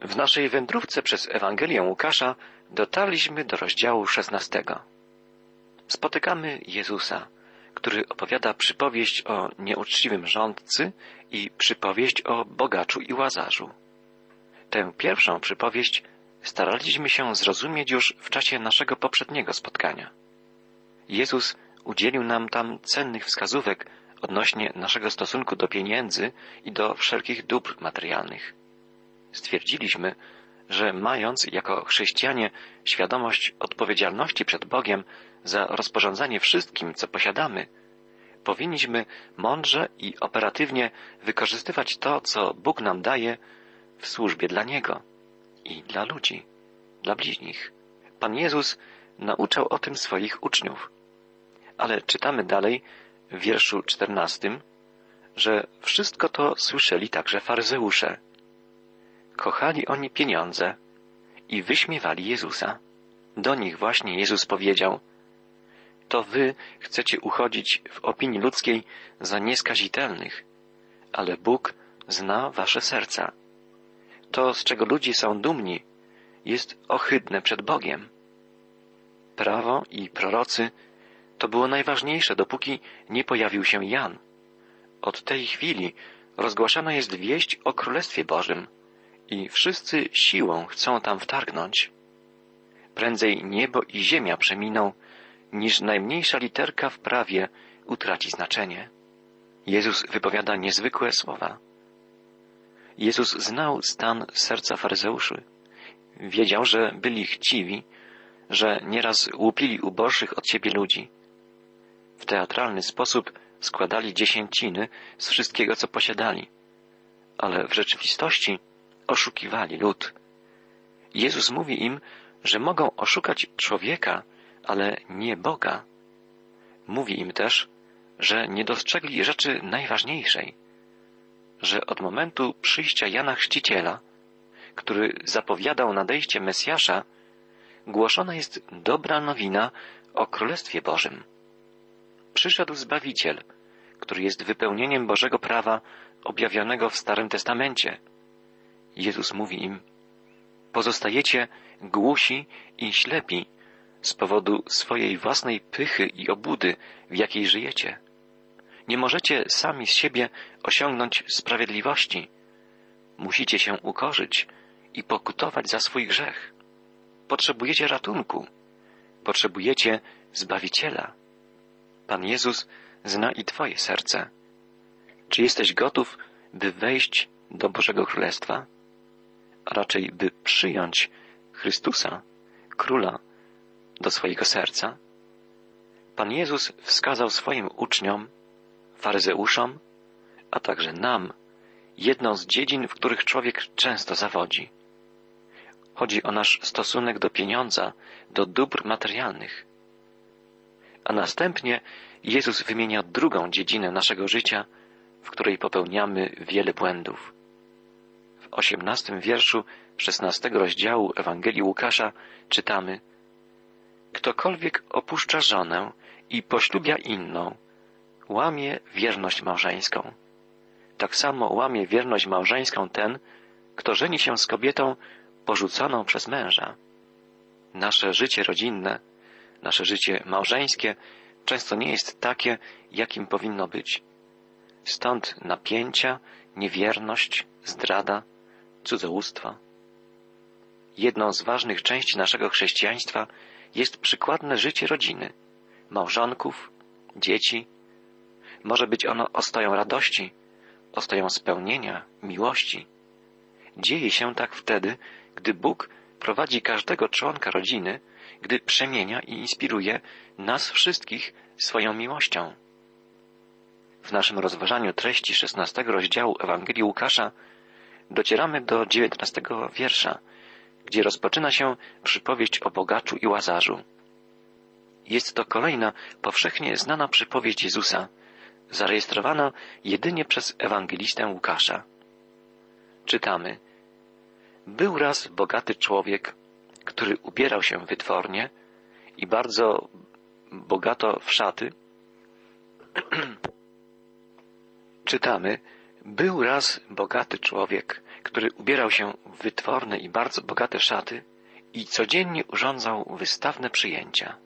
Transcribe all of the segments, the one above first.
W naszej wędrówce przez Ewangelię Łukasza dotarliśmy do rozdziału szesnastego. Spotykamy Jezusa, który opowiada przypowieść o nieuczciwym rządcy i przypowieść o bogaczu i łazarzu. Tę pierwszą przypowieść staraliśmy się zrozumieć już w czasie naszego poprzedniego spotkania. Jezus udzielił nam tam cennych wskazówek odnośnie naszego stosunku do pieniędzy i do wszelkich dóbr materialnych. Stwierdziliśmy, że mając jako chrześcijanie świadomość odpowiedzialności przed Bogiem za rozporządzanie wszystkim, co posiadamy, powinniśmy mądrze i operatywnie wykorzystywać to, co Bóg nam daje w służbie dla Niego i dla ludzi, dla bliźnich. Pan Jezus nauczał o tym swoich uczniów. Ale czytamy dalej w wierszu czternastym, że wszystko to słyszeli także faryzeusze. Kochali oni pieniądze i wyśmiewali Jezusa. Do nich właśnie Jezus powiedział, to wy chcecie uchodzić w opinii ludzkiej za nieskazitelnych, ale Bóg zna wasze serca. To, z czego ludzie są dumni, jest ohydne przed Bogiem. Prawo i prorocy to było najważniejsze, dopóki nie pojawił się Jan. Od tej chwili rozgłaszana jest wieść o Królestwie Bożym i wszyscy siłą chcą tam wtargnąć. Prędzej niebo i ziemia przeminą, niż najmniejsza literka w prawie utraci znaczenie. Jezus wypowiada niezwykłe słowa. Jezus znał stan serca faryzeuszy. Wiedział, że byli chciwi, że nieraz łupili uboższych od siebie ludzi. W teatralny sposób składali dziesięciny z wszystkiego, co posiadali, ale w rzeczywistości oszukiwali lud. Jezus mówi im, że mogą oszukać człowieka, ale nie Boga. Mówi im też, że nie dostrzegli rzeczy najważniejszej, że od momentu przyjścia Jana Chrzciciela, który zapowiadał nadejście Mesjasza, głoszona jest dobra nowina o Królestwie Bożym. Przyszedł Zbawiciel, który jest wypełnieniem Bożego prawa objawionego w Starym Testamencie. Jezus mówi im, pozostajecie głusi i ślepi z powodu swojej własnej pychy i obudy, w jakiej żyjecie. Nie możecie sami z siebie osiągnąć sprawiedliwości. Musicie się ukorzyć i pokutować za swój grzech. Potrzebujecie ratunku. Potrzebujecie Zbawiciela. Pan Jezus zna i Twoje serce. Czy jesteś gotów, by wejść do Bożego Królestwa? A raczej, by przyjąć Chrystusa, Króla, do swojego serca? Pan Jezus wskazał swoim uczniom, faryzeuszom, a także nam, jedną z dziedzin, w których człowiek często zawodzi. Chodzi o nasz stosunek do pieniądza, do dóbr materialnych. A następnie Jezus wymienia drugą dziedzinę naszego życia, w której popełniamy wiele błędów. W osiemnastym wierszu szesnastego rozdziału Ewangelii Łukasza czytamy Ktokolwiek opuszcza żonę i poślubia inną, łamie wierność małżeńską. Tak samo łamie wierność małżeńską ten, kto żeni się z kobietą porzuconą przez męża. Nasze życie rodzinne, nasze życie małżeńskie często nie jest takie, jakim powinno być. Stąd napięcia, niewierność, zdrada, cudzołóstwo. Jedną z ważnych części naszego chrześcijaństwa jest przykładne życie rodziny, małżonków, dzieci. Może być ono ostoją radości, ostoją spełnienia, miłości. Dzieje się tak wtedy, gdy Bóg prowadzi każdego członka rodziny, gdy przemienia i inspiruje nas wszystkich swoją miłością. W naszym rozważaniu treści szesnastego rozdziału Ewangelii Łukasza docieramy do dziewiętnastego wiersza, gdzie rozpoczyna się przypowieść o bogaczu i łazarzu. Jest to kolejna powszechnie znana przypowieść Jezusa, zarejestrowana jedynie przez ewangelistę Łukasza. Czytamy. Był raz bogaty człowiek, który ubierał się wytwornie i bardzo bogato w szaty. Czytamy, Był raz bogaty człowiek, który ubierał się w wytworne i bardzo bogate szaty i codziennie urządzał wystawne przyjęcia.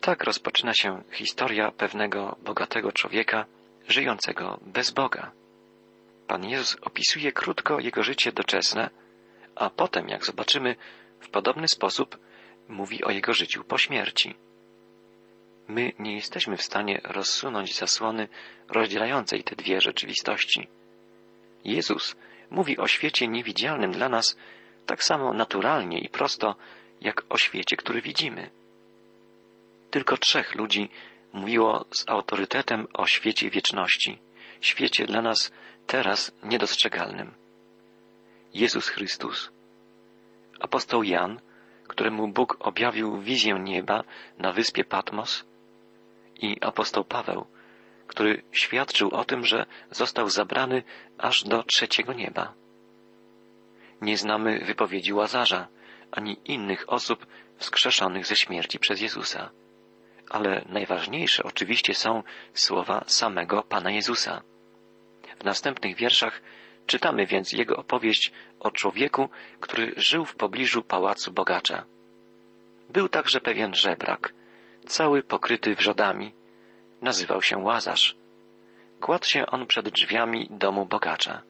Tak rozpoczyna się historia pewnego bogatego człowieka żyjącego bez Boga. Pan Jezus opisuje krótko jego życie doczesne, a potem, jak zobaczymy, w podobny sposób mówi o jego życiu po śmierci. My nie jesteśmy w stanie rozsunąć zasłony rozdzielającej te dwie rzeczywistości. Jezus mówi o świecie niewidzialnym dla nas tak samo naturalnie i prosto, jak o świecie, który widzimy. Tylko trzech ludzi mówiło z autorytetem o świecie wieczności, świecie dla nas teraz niedostrzegalnym. Jezus Chrystus, apostoł Jan, któremu Bóg objawił wizję nieba na wyspie Patmos, i apostoł Paweł, który świadczył o tym, że został zabrany aż do trzeciego nieba. Nie znamy wypowiedzi Łazarza, ani innych osób wskrzeszonych ze śmierci przez Jezusa. Ale najważniejsze oczywiście są słowa samego Pana Jezusa. W następnych wierszach czytamy więc jego opowieść o człowieku, który żył w pobliżu pałacu bogacza. Był także pewien żebrak, cały pokryty wrzodami. Nazywał się Łazarz. Kładł się on przed drzwiami domu bogacza.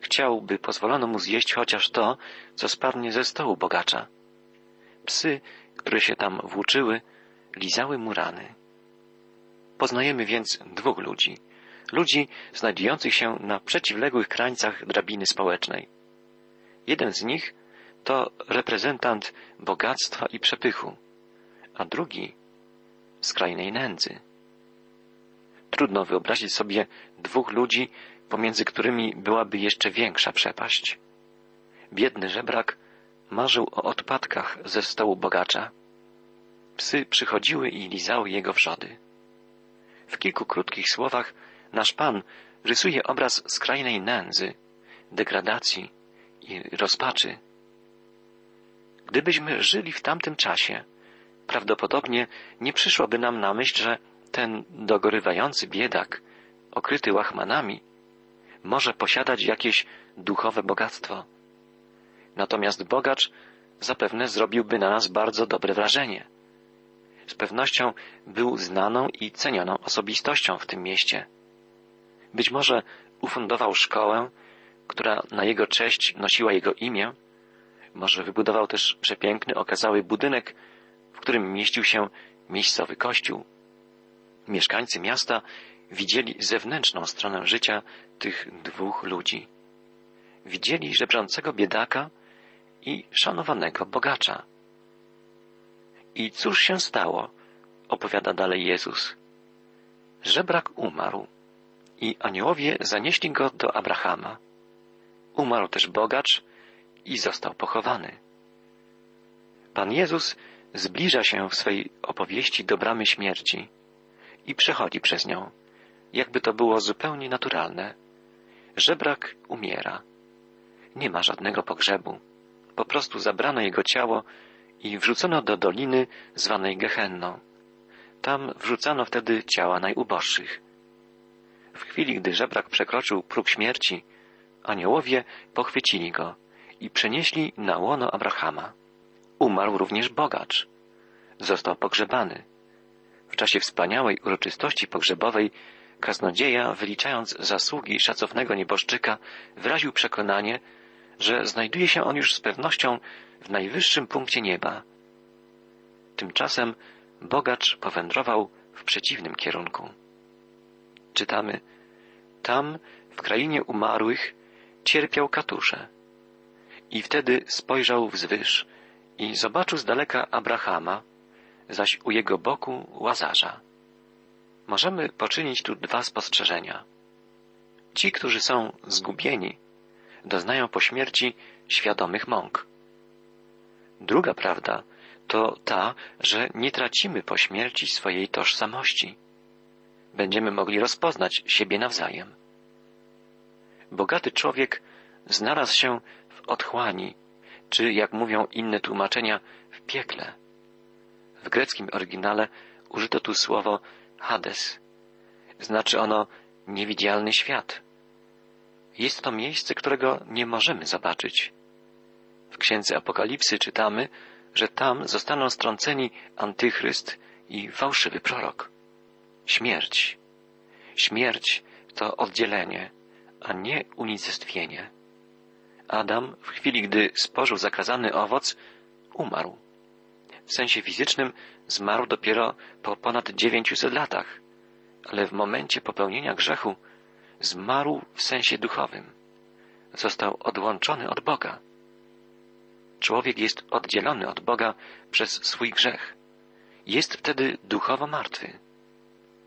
Chciał, by pozwolono mu zjeść chociaż to, co spadnie ze stołu bogacza. Psy, które się tam włóczyły, lizały mu rany. Poznajemy więc dwóch ludzi. Ludzi znajdujących się na przeciwległych krańcach drabiny społecznej. Jeden z nich to reprezentant bogactwa i przepychu, a drugi skrajnej nędzy. Trudno wyobrazić sobie dwóch ludzi, pomiędzy którymi byłaby jeszcze większa przepaść. Biedny żebrak marzył o odpadkach ze stołu bogacza. Psy przychodziły i lizały jego wrzody. W kilku krótkich słowach nasz Pan rysuje obraz skrajnej nędzy, degradacji i rozpaczy. Gdybyśmy żyli w tamtym czasie, prawdopodobnie nie przyszłoby nam na myśl, że ten dogorywający biedak, okryty łachmanami, może posiadać jakieś duchowe bogactwo. Natomiast bogacz zapewne zrobiłby na nas bardzo dobre wrażenie. Z pewnością był znaną i cenioną osobistością w tym mieście. Być może ufundował szkołę, która na jego cześć nosiła jego imię, może wybudował też przepiękny, okazały budynek, w którym mieścił się miejscowy kościół. Mieszkańcy miasta widzieli zewnętrzną stronę życia tych dwóch ludzi. Widzieli żebrzącego biedaka i szanowanego bogacza. I cóż się stało? opowiada dalej Jezus. Żebrak umarł i aniołowie zanieśli go do Abrahama. Umarł też bogacz i został pochowany. Pan Jezus zbliża się w swej opowieści do bramy śmierci i przechodzi przez nią, jakby to było zupełnie naturalne. Żebrak umiera. Nie ma żadnego pogrzebu. Po prostu zabrano jego ciało i wrzucono do doliny zwanej Gehenną. Tam wrzucano wtedy ciała najuboższych. W chwili, gdy żebrak przekroczył próg śmierci, aniołowie pochwycili go i przenieśli na łono Abrahama. Umarł również bogacz. Został pogrzebany. W czasie wspaniałej uroczystości pogrzebowej kaznodzieja, wyliczając zasługi szacownego nieboszczyka, wyraził przekonanie, że znajduje się on już z pewnością w najwyższym punkcie nieba. Tymczasem bogacz powędrował w przeciwnym kierunku. Czytamy, tam w krainie umarłych cierpiał katusze. I wtedy spojrzał wzwyż i zobaczył z daleka Abrahama, zaś u jego boku Łazarza. Możemy poczynić tu dwa spostrzeżenia. Ci, którzy są zgubieni, doznają po śmierci świadomych mąk. Druga prawda to ta, że nie tracimy po śmierci swojej tożsamości. Będziemy mogli rozpoznać siebie nawzajem. Bogaty człowiek znalazł się w otchłani, czy jak mówią inne tłumaczenia, w piekle. W greckim oryginale użyto tu słowo Hades. Znaczy ono niewidzialny świat. Jest to miejsce, którego nie możemy zobaczyć. W księdze Apokalipsy czytamy, że tam zostaną strąceni antychryst i fałszywy prorok. Śmierć. Śmierć to oddzielenie, a nie unicestwienie. Adam w chwili, gdy spożył zakazany owoc, umarł. W sensie fizycznym zmarł dopiero po ponad dziewięciuset latach, ale w momencie popełnienia grzechu zmarł w sensie duchowym. Został odłączony od Boga. Człowiek jest oddzielony od Boga przez swój grzech. Jest wtedy duchowo martwy.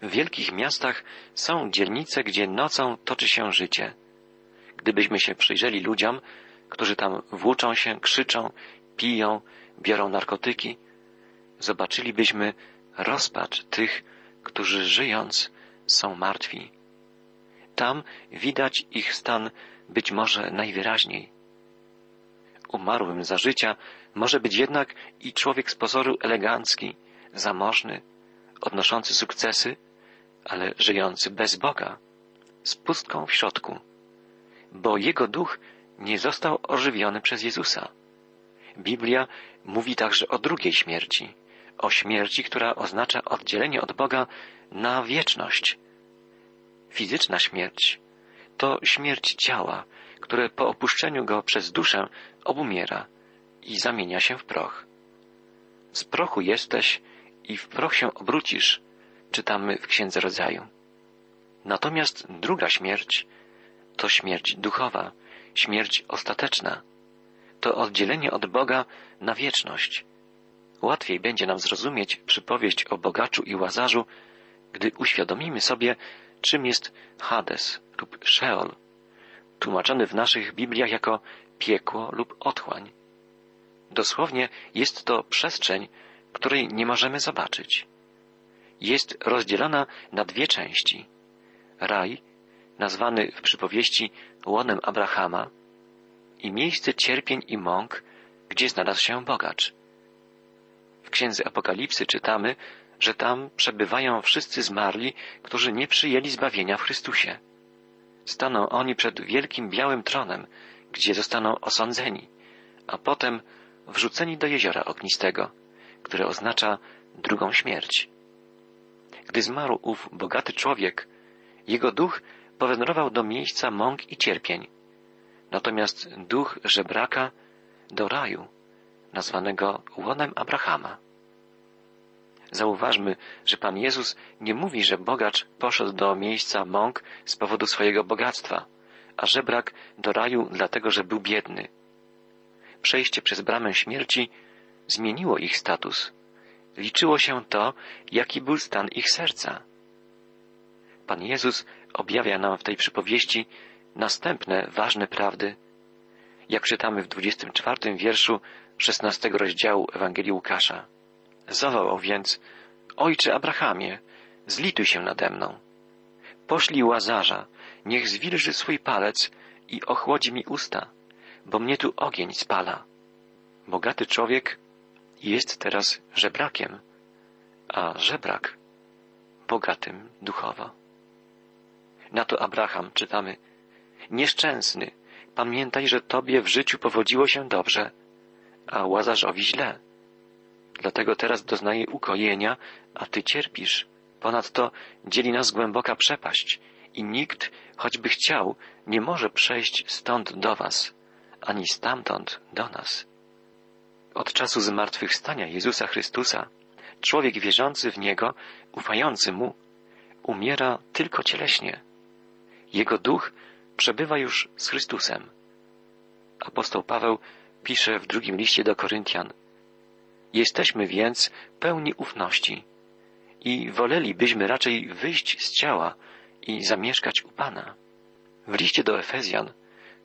W wielkich miastach są dzielnice, gdzie nocą toczy się życie. Gdybyśmy się przyjrzeli ludziom, którzy tam włóczą się, krzyczą, piją, biorą narkotyki, zobaczylibyśmy rozpacz tych, którzy żyjąc są martwi. Tam widać ich stan być może najwyraźniej. Umarłym za życia może być jednak i człowiek z pozoru elegancki, zamożny, odnoszący sukcesy, ale żyjący bez Boga, z pustką w środku, bo jego duch nie został ożywiony przez Jezusa. Biblia mówi także o drugiej śmierci, o śmierci, która oznacza oddzielenie od Boga na wieczność. Fizyczna śmierć to śmierć ciała, które po opuszczeniu go przez duszę obumiera i zamienia się w proch. Z prochu jesteś i w proch się obrócisz, czytamy w Księdze Rodzaju. Natomiast druga śmierć to śmierć duchowa, śmierć ostateczna. To oddzielenie od Boga na wieczność. Łatwiej będzie nam zrozumieć przypowieść o bogaczu i łazarzu, gdy uświadomimy sobie, czym jest Hades lub Sheol, tłumaczony w naszych Bibliach jako piekło lub otchłań. Dosłownie jest to przestrzeń, której nie możemy zobaczyć. Jest rozdzielona na dwie części. Raj, nazwany w przypowieści łonem Abrahama, i miejsce cierpień i mąk, gdzie znalazł się bogacz. W księdze Apokalipsy czytamy, że tam przebywają wszyscy zmarli, którzy nie przyjęli zbawienia w Chrystusie. Staną oni przed wielkim białym tronem, gdzie zostaną osądzeni, a potem wrzuceni do jeziora ognistego, które oznacza drugą śmierć. Gdy zmarł ów bogaty człowiek, jego duch powędrował do miejsca mąk i cierpień, natomiast duch żebraka do raju, nazwanego łonem Abrahama. Zauważmy, że Pan Jezus nie mówi, że bogacz poszedł do miejsca mąk z powodu swojego bogactwa, a żebrak do raju dlatego, że był biedny. Przejście przez bramę śmierci zmieniło ich status. Liczyło się to, jaki był stan ich serca. Pan Jezus objawia nam w tej przypowieści następne ważne prawdy. Jak czytamy w 24 wierszu 16 rozdziału Ewangelii Łukasza. Zawołał więc, Ojcze Abrahamie, zlituj się nade mną. Poszli łazarza, niech zwilży swój palec i ochłodzi mi usta, bo mnie tu ogień spala. Bogaty człowiek jest teraz żebrakiem, a żebrak bogatym duchowo. Na to Abraham czytamy, nieszczęsny, pamiętaj, że tobie w życiu powodziło się dobrze, a łazarzowi źle. Dlatego teraz doznaje ukojenia, a ty cierpisz. Ponadto dzieli nas głęboka przepaść i nikt, choćby chciał, nie może przejść stąd do was, ani stamtąd do nas. Od czasu zmartwychwstania Jezusa Chrystusa, człowiek wierzący w Niego, ufający Mu, umiera tylko cieleśnie. Jego duch przebywa już z Chrystusem. Apostoł Paweł pisze w drugim liście do Koryntian. Jesteśmy więc pełni ufności i wolelibyśmy raczej wyjść z ciała i zamieszkać u Pana. W liście do Efezjan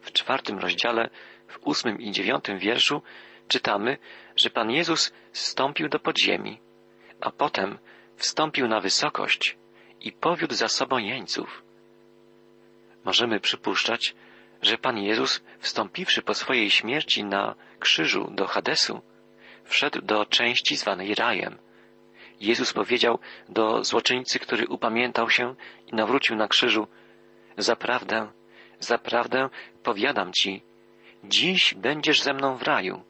w czwartym rozdziale, w ósmym i dziewiątym wierszu czytamy, że Pan Jezus zstąpił do podziemi, a potem wstąpił na wysokość i powiódł za sobą jeńców. Możemy przypuszczać, że Pan Jezus, wstąpiwszy po swojej śmierci na krzyżu do Hadesu, wszedł do części zwanej rajem, Jezus powiedział do złoczyńcy, który upamiętał się i nawrócił na krzyżu, Zaprawdę, zaprawdę powiadam ci, dziś będziesz ze mną w raju.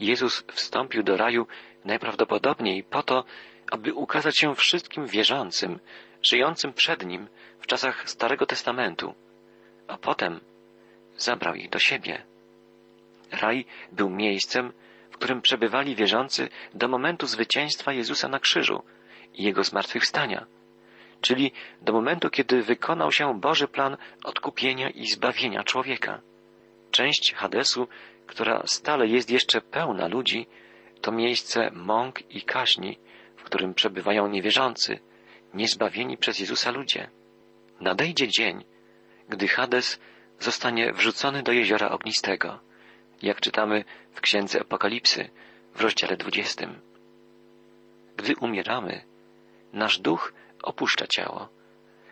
Jezus wstąpił do raju najprawdopodobniej po to, aby ukazać się wszystkim wierzącym, żyjącym przed Nim w czasach Starego Testamentu, a potem zabrał ich do siebie. Raj był miejscem, w którym przebywali wierzący do momentu zwycięstwa Jezusa na krzyżu i Jego zmartwychwstania, czyli do momentu, kiedy wykonał się Boży plan odkupienia i zbawienia człowieka. Część Hadesu, która stale jest jeszcze pełna ludzi, to miejsce mąk i kaźni, w którym przebywają niewierzący, niezbawieni przez Jezusa ludzie. Nadejdzie dzień, gdy Hades zostanie wrzucony do jeziora ognistego, jak czytamy w Księdze Apokalipsy w rozdziale dwudziestym. Gdy umieramy, nasz duch opuszcza ciało,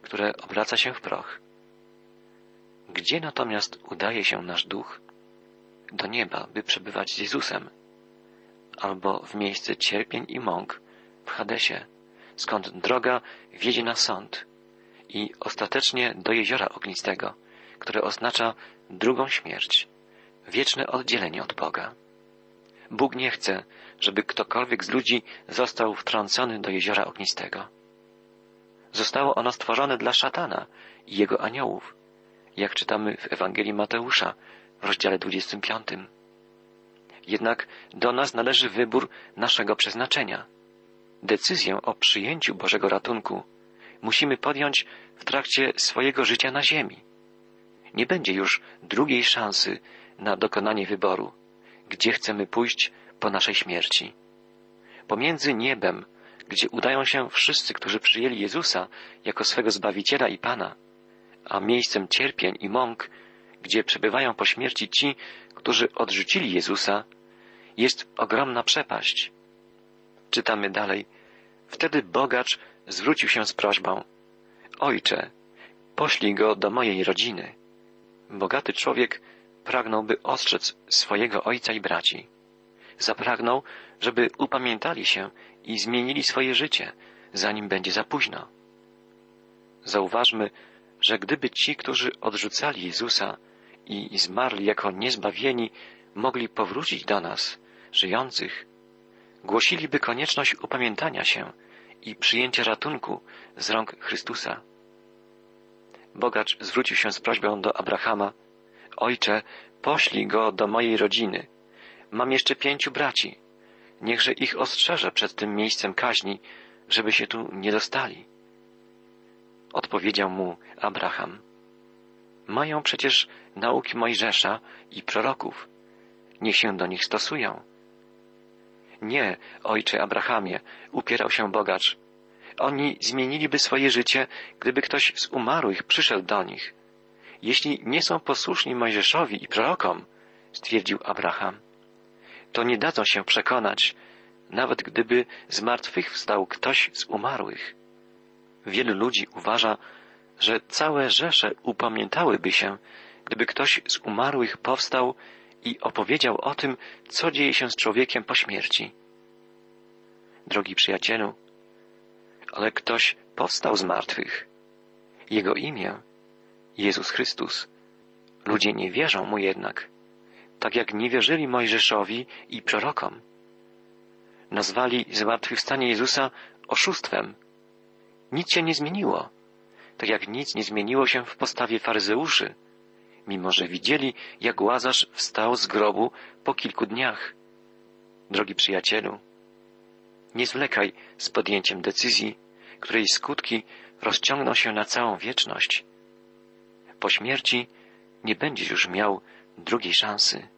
które obraca się w proch. Gdzie natomiast udaje się nasz duch? Do nieba, by przebywać z Jezusem, albo w miejsce cierpień i mąk w Hadesie, skąd droga wiedzie na sąd i ostatecznie do jeziora ognistego, które oznacza drugą śmierć, wieczne oddzielenie od Boga. Bóg nie chce, żeby ktokolwiek z ludzi został wtrącony do jeziora ognistego. Zostało ono stworzone dla szatana i jego aniołów, jak czytamy w Ewangelii Mateusza w rozdziale 25. Jednak do nas należy wybór naszego przeznaczenia. Decyzję o przyjęciu Bożego ratunku musimy podjąć w trakcie swojego życia na ziemi. Nie będzie już drugiej szansy na dokonanie wyboru, gdzie chcemy pójść po naszej śmierci. Pomiędzy niebem, gdzie udają się wszyscy, którzy przyjęli Jezusa jako swego Zbawiciela i Pana, a miejscem cierpień i mąk, gdzie przebywają po śmierci ci, którzy odrzucili Jezusa, jest ogromna przepaść. Czytamy dalej. Wtedy bogacz zwrócił się z prośbą: Ojcze, poślij go do mojej rodziny. Bogaty człowiek pragnąłby ostrzec swojego ojca i braci. Zapragnął, żeby upamiętali się i zmienili swoje życie, zanim będzie za późno. Zauważmy, że gdyby ci, którzy odrzucali Jezusa i zmarli jako niezbawieni, mogli powrócić do nas, żyjących, głosiliby konieczność upamiętania się i przyjęcia ratunku z rąk Chrystusa. Bogacz zwrócił się z prośbą do Abrahama, Ojcze, poślij go do mojej rodziny. Mam jeszcze pięciu braci. Niechże ich ostrzeże przed tym miejscem kaźni, żeby się tu nie dostali. Odpowiedział mu Abraham. Mają przecież nauki Mojżesza i proroków. Niech się do nich stosują. Nie, ojcze Abrahamie, upierał się bogacz. Oni zmieniliby swoje życie, gdyby ktoś z umarłych przyszedł do nich. Jeśli nie są posłuszni Mojżeszowi i prorokom, stwierdził Abraham, to nie dadzą się przekonać, nawet gdyby z martwych wstał ktoś z umarłych. Wielu ludzi uważa, że całe rzesze upamiętałyby się, gdyby ktoś z umarłych powstał i opowiedział o tym, co dzieje się z człowiekiem po śmierci. Drogi przyjacielu, ale ktoś powstał z martwych. Jego imię Jezus Chrystus. Ludzie nie wierzą mu jednak, tak jak nie wierzyli Mojżeszowi i prorokom. Nazwali zmartwychwstanie Jezusa oszustwem. Nic się nie zmieniło, tak jak nic nie zmieniło się w postawie faryzeuszy, mimo że widzieli, jak Łazarz wstał z grobu po kilku dniach. Drogi przyjacielu, nie zwlekaj z podjęciem decyzji, której skutki rozciągną się na całą wieczność. Po śmierci nie będziesz już miał drugiej szansy.